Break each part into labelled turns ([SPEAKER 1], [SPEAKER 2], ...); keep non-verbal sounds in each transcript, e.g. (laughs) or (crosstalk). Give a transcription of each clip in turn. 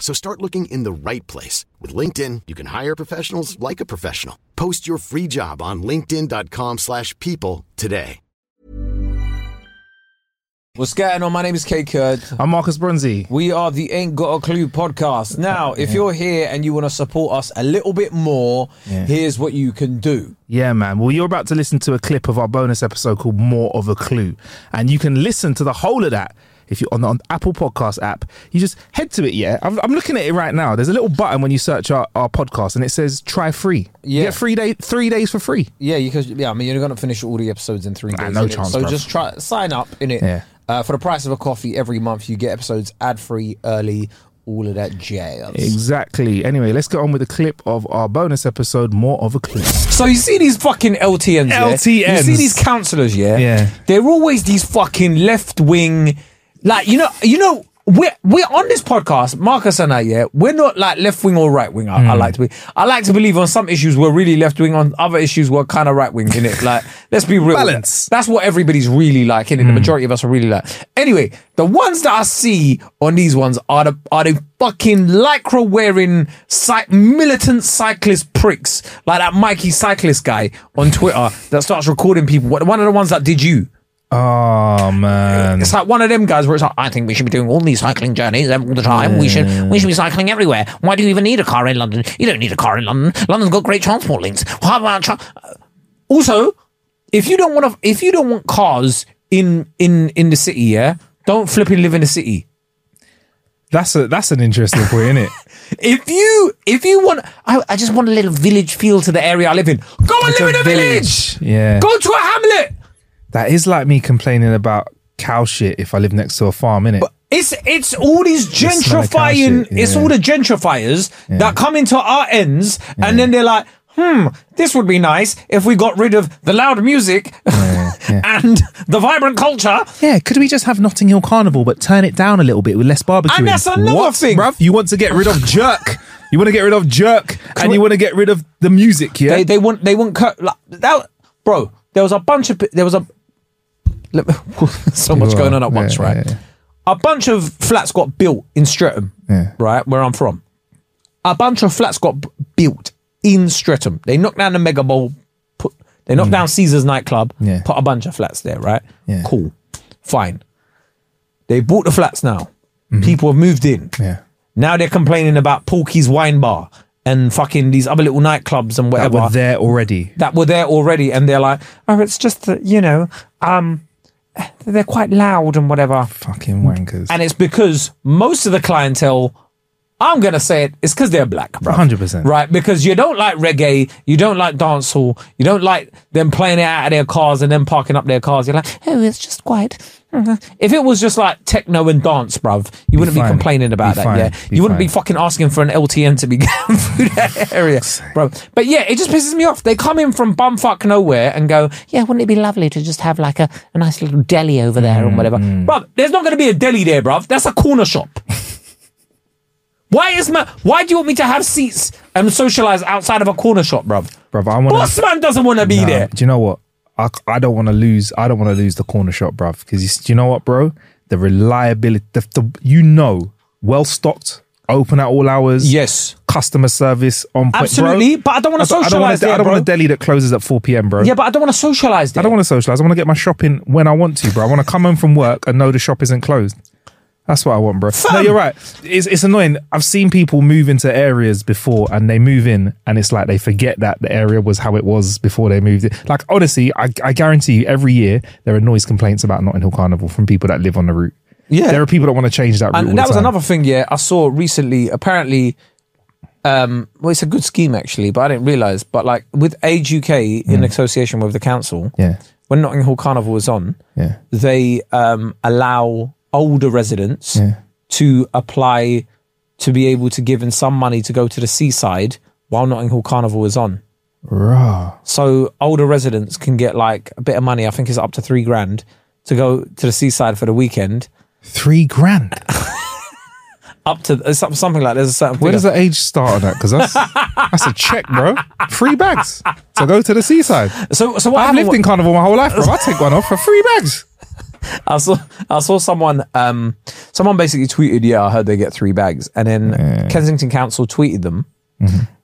[SPEAKER 1] So start looking in the right place. With LinkedIn, you can hire professionals like a professional. Post your free job on linkedin.com slash people today.
[SPEAKER 2] What's going on? My name is Kae Kurd.
[SPEAKER 3] I'm Marcus Bronzy.
[SPEAKER 2] We are the Ain't Got a Clue podcast. Now, if you're here and you want to support us a little bit more,
[SPEAKER 3] Yeah.
[SPEAKER 2] here's what you can do.
[SPEAKER 3] Yeah, man. Well, you're about to listen to a clip of our bonus episode called More of a Clue. And you can listen to the whole of that if you're on the on Apple Podcast app. You just head to it, yeah? I'm, I'm looking at it right now. There's a little button when you search our, our podcast and it says try free. You
[SPEAKER 2] Yeah.
[SPEAKER 3] get free day, three days for free.
[SPEAKER 2] Yeah, you can. Yeah, I mean, you're going to finish all the episodes in three
[SPEAKER 3] Nah,
[SPEAKER 2] days.
[SPEAKER 3] no
[SPEAKER 2] innit?
[SPEAKER 3] chance,
[SPEAKER 2] So
[SPEAKER 3] bruv.
[SPEAKER 2] just try sign up in it.
[SPEAKER 3] Yeah.
[SPEAKER 2] Uh, for the price of a coffee every month, you get episodes ad free, early, all of that jazz.
[SPEAKER 3] Exactly. Anyway, let's get on with a clip of our bonus episode, More of a clip.
[SPEAKER 2] So you see these fucking LTNs, yeah?
[SPEAKER 3] LTNs.
[SPEAKER 2] You see these councillors, yeah?
[SPEAKER 3] Yeah.
[SPEAKER 2] They're always these fucking left wing, like you know, you know. We're, we're on this podcast, Marcus and I, yeah. We're not like left wing or right wing. I, I like to be. I like to believe on some issues we're really left wing. On other issues we're kind of right wing. In it, (laughs) like let's be real.
[SPEAKER 3] Balance.
[SPEAKER 2] That's what everybody's really like. In it, the hmm. majority of us are really like. Anyway, the ones that I see on these ones are the are the fucking lycra wearing cy- militant cyclist pricks like that Mikey cyclist guy on Twitter that starts recording people. One of the ones that did you.
[SPEAKER 3] Oh, man.
[SPEAKER 2] It's like one of them guys where it's like, I think we should be doing all these cycling journeys all the time. We should we should be cycling everywhere. Why do you even need a car in London? You don't need a car in London. London's got great transport links. How about tra- also, if you don't want to, if you don't want cars in in in the city, yeah, don't flipping live in the city.
[SPEAKER 3] That's a that's an interesting point, isn't it? (laughs)
[SPEAKER 2] If you if you want, I, I just want a little village feel to the area I live in. Go and live in a village.
[SPEAKER 3] Yeah.
[SPEAKER 2] Go to a hamlet.
[SPEAKER 3] That is like me complaining about cow shit if I live next to a farm, innit?
[SPEAKER 2] But It's it's all these
[SPEAKER 3] smell of cow
[SPEAKER 2] gentrifying. It's
[SPEAKER 3] yeah.
[SPEAKER 2] all the gentrifiers that come into our ends, and then they're like, "Hmm, this would be nice if we got rid of the loud music (laughs) and the vibrant culture."
[SPEAKER 3] Yeah, could we just have Notting Hill Carnival but turn it down a little bit with less barbecue?
[SPEAKER 2] And that's another
[SPEAKER 3] what,
[SPEAKER 2] thing.
[SPEAKER 3] bruv? You want to get rid of jerk? You want to get rid of jerk, and you want to get rid of the music? Yeah,
[SPEAKER 2] They they want they want cut like, that, bro. There was a bunch of there was a (laughs) so much going on at once, right? A bunch of flats got built in Streatham, right, where I'm from. A bunch of flats got b- built in Streatham. They knocked down the Mega Bowl, put they knocked down Caesar's nightclub,
[SPEAKER 3] Mm. Yeah.
[SPEAKER 2] put a bunch of flats there, right?
[SPEAKER 3] Yeah.
[SPEAKER 2] Cool, fine. They bought the flats now. People have moved in.
[SPEAKER 3] Mm-hmm. yeah.
[SPEAKER 2] Now they're complaining about Porky's Wine Bar and fucking these other little nightclubs and
[SPEAKER 3] That
[SPEAKER 2] whatever
[SPEAKER 3] were there already.
[SPEAKER 2] that were there already, and they're like, "Oh, it's just that you know, um, they're quite loud and whatever."
[SPEAKER 3] Fucking wankers.
[SPEAKER 2] And it's because most of the clientele, I'm gonna say it, it's because they're black, bro.
[SPEAKER 3] 100%.
[SPEAKER 2] right? Because you don't like reggae, you don't like dancehall, you don't like them playing it out of their cars and then parking up their cars. You're like, oh, it's just quite. mhm." If it was just like techno and dance, bruv, you wouldn't be complaining about
[SPEAKER 3] Be
[SPEAKER 2] that.
[SPEAKER 3] fine.
[SPEAKER 2] Yeah,
[SPEAKER 3] Be
[SPEAKER 2] you wouldn't be fucking asking for an LTN to be (laughs) going through that area, bro. But yeah, it just pisses me off. They come in from bumfuck nowhere and go, yeah, wouldn't it be lovely to just have like a, a nice little deli over there
[SPEAKER 3] Mm,
[SPEAKER 2] and whatever, bruv. There's not going to be a deli there, bruv. That's a corner shop. Why is my? Why do you want me to have seats and socialize outside of a corner shop, bruv?
[SPEAKER 3] Bruv, I want
[SPEAKER 2] Boss man doesn't want to be there.
[SPEAKER 3] Do you know what? I, I don't want to lose. I don't want to lose the corner shop, bruv. Because do you know what, bro? The reliability. The, the you know, well stocked, open at all hours.
[SPEAKER 2] Yes.
[SPEAKER 3] Customer service on point.
[SPEAKER 2] Absolutely,
[SPEAKER 3] bro.
[SPEAKER 2] but I don't wanna
[SPEAKER 3] I don't,
[SPEAKER 2] socialise
[SPEAKER 3] want
[SPEAKER 2] there,
[SPEAKER 3] I don't want a deli that closes at four p.m., bro.
[SPEAKER 2] Yeah, but I don't want to socialize there.
[SPEAKER 3] I don't want to socialize. I want to get my shopping when I want to, bro. I want to come home from work and know the shop isn't closed. That's what I want, bro. No, you're right. It's it's annoying. I've seen people move into areas before, and they move in, and it's like they forget that the area was how it was before they moved it. Like honestly, I, I guarantee you, every year there are noise complaints about Notting Hill Carnival from people that live on the route.
[SPEAKER 2] Yeah.
[SPEAKER 3] there are people that want to change that route.
[SPEAKER 2] and that was
[SPEAKER 3] time.
[SPEAKER 2] another thing. Yeah, I saw recently. Apparently, um, well, it's a good scheme actually, but I didn't realize. But like with Age UK in association with the council,
[SPEAKER 3] Mm. Yeah,
[SPEAKER 2] when Notting Hill Carnival was on,
[SPEAKER 3] yeah,
[SPEAKER 2] they um, allow older residents
[SPEAKER 3] yeah.
[SPEAKER 2] to apply to be able to give in some money to go to the seaside while Notting Hill Carnival is on.
[SPEAKER 3] Raw.
[SPEAKER 2] So older residents can get like a bit of money. I think it's up to three grand to go to the seaside for the weekend.
[SPEAKER 3] Three grand. (laughs)
[SPEAKER 2] Up to something like there's a certain.
[SPEAKER 3] Where
[SPEAKER 2] figure.
[SPEAKER 3] does the age start on that? Because that's that's a check, bro. Three bags to go to the seaside.
[SPEAKER 2] So so what
[SPEAKER 3] I've lived in Carnival my whole life, bro. I take one off for three bags.
[SPEAKER 2] I saw I saw someone um someone basically tweeted, yeah, I heard they get three bags. And then Kensington Council tweeted them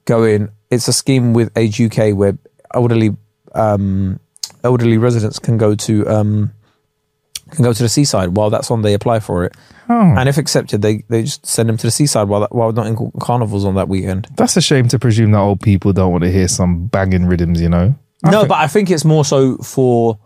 [SPEAKER 2] going, It's a scheme with Age UK where elderly um elderly residents can go to um can go to the seaside while that's on they apply for it. And if accepted, they, they just send them to the seaside while that, while not in carnivals on that weekend.
[SPEAKER 3] That's a shame to presume that old people don't want to hear some banging rhythms, you know? I
[SPEAKER 2] no,
[SPEAKER 3] think-
[SPEAKER 2] but I think it's more so for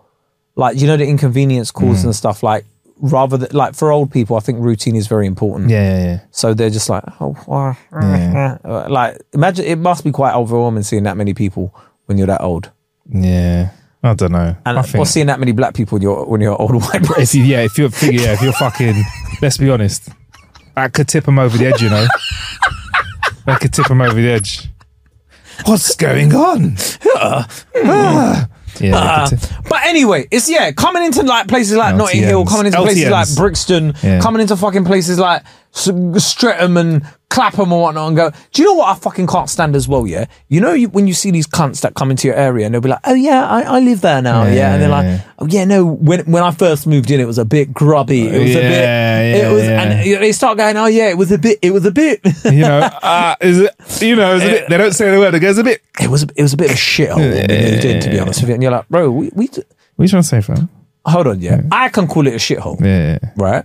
[SPEAKER 2] like you know the inconvenience caused and stuff like rather than like for old people, I think routine is very important.
[SPEAKER 3] Yeah, yeah, yeah.
[SPEAKER 2] So they're just like, oh, uh, (laughs) uh, like imagine it must be quite overwhelming seeing that many people when you're that old,
[SPEAKER 3] Yeah. I don't know.
[SPEAKER 2] and
[SPEAKER 3] I
[SPEAKER 2] or
[SPEAKER 3] think
[SPEAKER 2] seeing that many black people when you're when you're old white
[SPEAKER 3] if
[SPEAKER 2] person.
[SPEAKER 3] you, yeah, if you're yeah, if you're fucking, (laughs) let's be honest, that could tip him over the edge, you know. that could tip him over the edge. What's going on? Yeah, ah. hmm. that ah. could tip-
[SPEAKER 2] But anyway, it's yeah, coming into like places like Notting Hill, coming into places like Brixton,
[SPEAKER 3] Yeah.
[SPEAKER 2] coming into fucking places like Streatham and Clapham or whatnot, and go. Do you know what I fucking can't stand as well? Yeah, you know you, when you see these cunts that come into your area and they'll be like, "Oh yeah, I, I live there now." Yeah,
[SPEAKER 3] Yeah,
[SPEAKER 2] and they're like,
[SPEAKER 3] yeah.
[SPEAKER 2] "Oh yeah, no." When when I first moved in, it was a bit grubby. It was a bit.
[SPEAKER 3] Yeah,
[SPEAKER 2] it
[SPEAKER 3] yeah,
[SPEAKER 2] was,
[SPEAKER 3] yeah.
[SPEAKER 2] and they start going, "Oh yeah, it was a bit. It was a bit."
[SPEAKER 3] you know, (laughs) uh, is it, you know, is it, they don't say the word, it goes a bit.
[SPEAKER 2] it was. It was a bit of a shithole when we moved in, to be honest with you. And you're like, bro, we, we
[SPEAKER 3] What are you trying to say, fam?
[SPEAKER 2] hold on, yeah. I can call it a shithole,
[SPEAKER 3] Yeah.
[SPEAKER 2] right?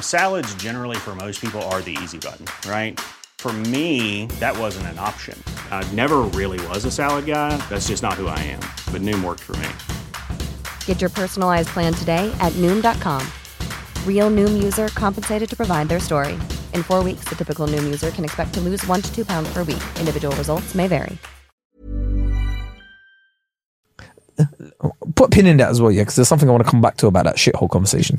[SPEAKER 4] Salads, generally, for most people, are the easy button, right? For me, that wasn't an option. I never really was a salad guy. That's just not who I am. But Noom worked for me.
[SPEAKER 5] Get your personalized plan today at Noom.com. Real Noom user compensated to provide their story. In four weeks, the typical Noom user can expect to lose one to two pounds per week. Individual results may vary.
[SPEAKER 2] Put a pin in that as well, yeah, because there's something I want to come back to about that shithole conversation.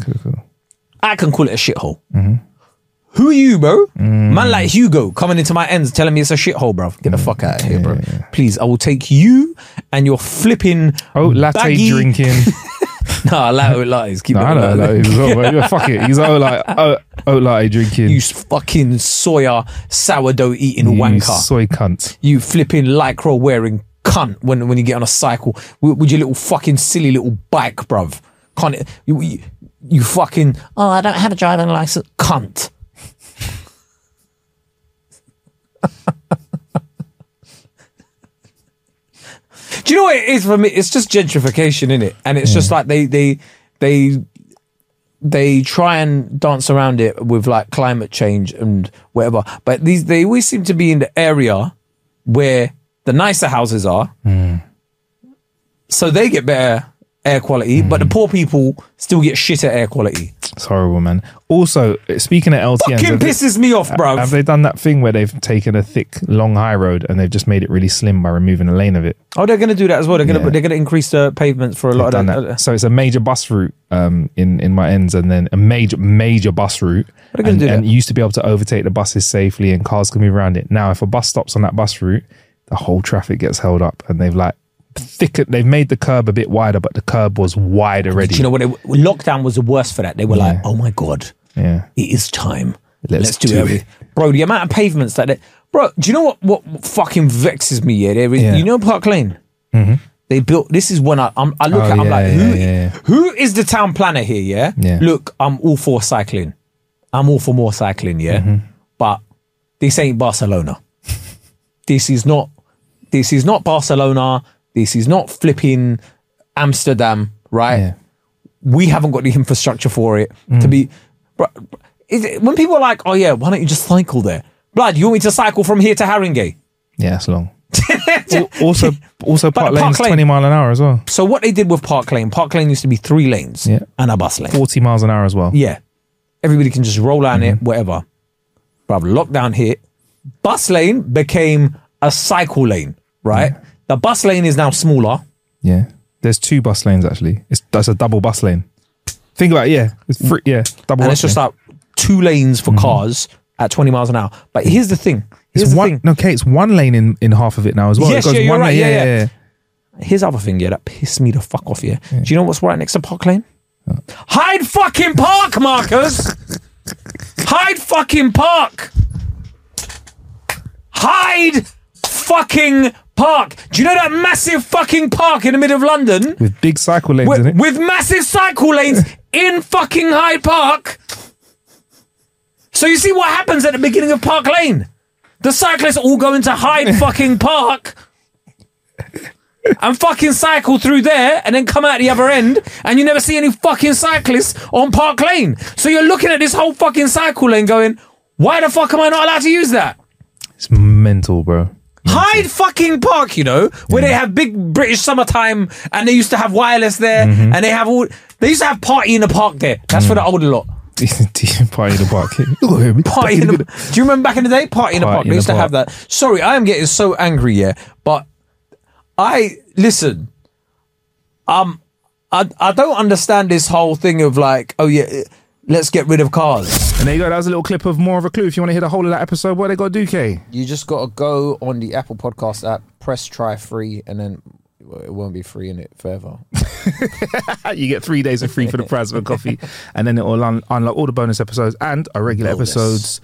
[SPEAKER 2] I can call it a shithole. Mm-hmm. Who are you, bro? Mm. Man like Hugo coming into my ends telling me it's a shithole, bro. Get the mm. fuck out of here, bro. Please, I will take you and your flipping
[SPEAKER 3] Oh, latte
[SPEAKER 2] baggy-
[SPEAKER 3] drinking. (laughs) (laughs)
[SPEAKER 2] no, I like oat lattes. Keep
[SPEAKER 3] no,
[SPEAKER 2] it
[SPEAKER 3] I know, he's all, but yeah, fuck it. He's all like, oh, oh, like drinking.
[SPEAKER 2] You fucking soya sourdough eating
[SPEAKER 3] You
[SPEAKER 2] wanker.
[SPEAKER 3] soy cunt.
[SPEAKER 2] you flipping lycra wearing cunt when when you get on a cycle with, with your little fucking silly little bike, bruv. Can't it- you, you, you fucking oh I don't have a driving license, cunt. (laughs) Do you know what it is for me? It's just gentrification, in it, and it's just like they they they they try and dance around it with like climate change and whatever. But these they always seem to be in the area where the nicer houses are. Hmm. So they get better air quality, but the hmm. poor people still get shit at air quality.
[SPEAKER 3] It's horrible, man. Also, speaking of LTNs,
[SPEAKER 2] Fucking pisses me off, bro.
[SPEAKER 3] Have they done that thing where they've taken a thick, long high road and they've just made it really slim by removing a lane of it?
[SPEAKER 2] Oh, they're going to do that as well. They're going to
[SPEAKER 3] Yeah.
[SPEAKER 2] they're going to increase the pavements for a lot of
[SPEAKER 3] done
[SPEAKER 2] that.
[SPEAKER 3] that. Uh, uh, so it's a major bus route um, in in my ends, and then a major major bus route.
[SPEAKER 2] What are they gonna
[SPEAKER 3] and,
[SPEAKER 2] do
[SPEAKER 3] and you used to be able to overtake the buses safely, and cars can move around it. Now, if a bus stops on that bus route, the whole traffic gets held up, and they've like thicker. They've made the curb a bit wider, but the curb was wide already.
[SPEAKER 2] Do you know what? It, lockdown was the worst for that. They were like, "Oh my god,
[SPEAKER 3] Yeah.
[SPEAKER 2] it is time.
[SPEAKER 3] Let's
[SPEAKER 2] Let's, do,
[SPEAKER 3] do
[SPEAKER 2] it,
[SPEAKER 3] it."
[SPEAKER 2] bro." The amount of pavements that, they, bro. Do you know what? What fucking vexes me? Yeah, there is,
[SPEAKER 3] Yeah.
[SPEAKER 2] you know Park Lane. They built. This is when I I'm, I look
[SPEAKER 3] Oh,
[SPEAKER 2] at. I'm
[SPEAKER 3] yeah,
[SPEAKER 2] like,
[SPEAKER 3] yeah,
[SPEAKER 2] who,
[SPEAKER 3] yeah, yeah.
[SPEAKER 2] who is the town planner here? Yeah.
[SPEAKER 3] Yeah.
[SPEAKER 2] Look, I'm all for cycling. I'm all for more cycling. Yeah.
[SPEAKER 3] Mm-hmm.
[SPEAKER 2] But this ain't Barcelona. (laughs) this is not. This is not Barcelona. This is not flipping Amsterdam. Right
[SPEAKER 3] Yeah.
[SPEAKER 2] we haven't got the infrastructure for it to
[SPEAKER 3] Mm.
[SPEAKER 2] be. Bro, is it, when people are like, "Oh yeah, why don't you just cycle there?" Blood, you want me to cycle from here to Haringey?
[SPEAKER 3] Yeah, it's long. (laughs) Also, also
[SPEAKER 2] But
[SPEAKER 3] Park
[SPEAKER 2] Park
[SPEAKER 3] Lane's
[SPEAKER 2] Lane-
[SPEAKER 3] twenty mile an hour as well.
[SPEAKER 2] So what they did with Park Lane, Park Lane used to be three lanes
[SPEAKER 3] Yeah.
[SPEAKER 2] and a bus lane.
[SPEAKER 3] Forty miles an hour as well.
[SPEAKER 2] Yeah, everybody can just roll on
[SPEAKER 3] Mm-hmm.
[SPEAKER 2] it, whatever. Bro, lockdown hit. Bus lane became a cycle lane. Right, the bus lane is now smaller.
[SPEAKER 3] Yeah. There's two bus lanes actually. It's that's a double bus lane. Think about it, yeah. It's free, yeah, double
[SPEAKER 2] and
[SPEAKER 3] bus
[SPEAKER 2] it's just
[SPEAKER 3] lane.
[SPEAKER 2] like two lanes for mm-hmm. cars at 20 miles an hour. But here's the thing. Here's
[SPEAKER 3] it's
[SPEAKER 2] the
[SPEAKER 3] one
[SPEAKER 2] thing.
[SPEAKER 3] no, okay, it's one lane in, in half of it now as well.
[SPEAKER 2] Yes,
[SPEAKER 3] it goes
[SPEAKER 2] yeah, you're
[SPEAKER 3] one
[SPEAKER 2] right,
[SPEAKER 3] lane,
[SPEAKER 2] yeah,
[SPEAKER 3] yeah,
[SPEAKER 2] yeah. Here's the other thing, yeah, that pissed me the fuck off, yeah. Do you know what's right next to Park Lane? Hyde fucking Park, Marcus! Hyde fucking Park! Hyde fucking Park! Do you know that massive fucking park in the middle of London?
[SPEAKER 3] With big cycle lanes in it.
[SPEAKER 2] with massive cycle lanes (laughs) in fucking Hyde Park. So you see what happens at the beginning of Park Lane? The cyclists all go into Hyde (laughs) fucking Park and fucking cycle through there and then come out the other end and you never see any fucking cyclists on Park Lane. So you're looking at this whole fucking cycle lane going, why the fuck am I not allowed to use that?
[SPEAKER 3] It's mental, bro.
[SPEAKER 2] Hyde fucking Park, you know, where they have big British summertime and they used to have wireless there
[SPEAKER 3] Mm-hmm.
[SPEAKER 2] and they have all, they used to have party in the park there. That's
[SPEAKER 3] Mm.
[SPEAKER 2] for the older lot. (laughs)
[SPEAKER 3] Party in the park. (laughs) Look at me.
[SPEAKER 2] Party in the, (laughs) do you remember back in the day? Party in the
[SPEAKER 3] Party
[SPEAKER 2] park.
[SPEAKER 3] in
[SPEAKER 2] They
[SPEAKER 3] the
[SPEAKER 2] used to have that. Sorry, I am getting so angry, yeah. But I, listen, um, I, I don't understand this whole thing of like, oh yeah, let's get rid of cars.
[SPEAKER 3] And there you go. That was a little clip of more of a clue. If you want to hear the whole of that episode, what they got to do, Kae?
[SPEAKER 2] You just got to go on the Apple Podcast app, press try free, and then it won't be free in it forever. (laughs)
[SPEAKER 3] You get three days of free for the price of a coffee, (laughs) and then it will un- unlock all the bonus episodes and our regular
[SPEAKER 2] Bonus.
[SPEAKER 3] episodes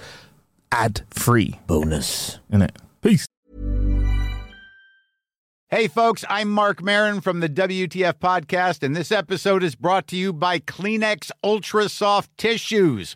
[SPEAKER 3] ad free.
[SPEAKER 2] Bonus.
[SPEAKER 3] In it. Peace.
[SPEAKER 6] Hey, folks, I'm Marc Maron from the WTF Podcast, and this episode is brought to you by Kleenex Ultra Soft Tissues,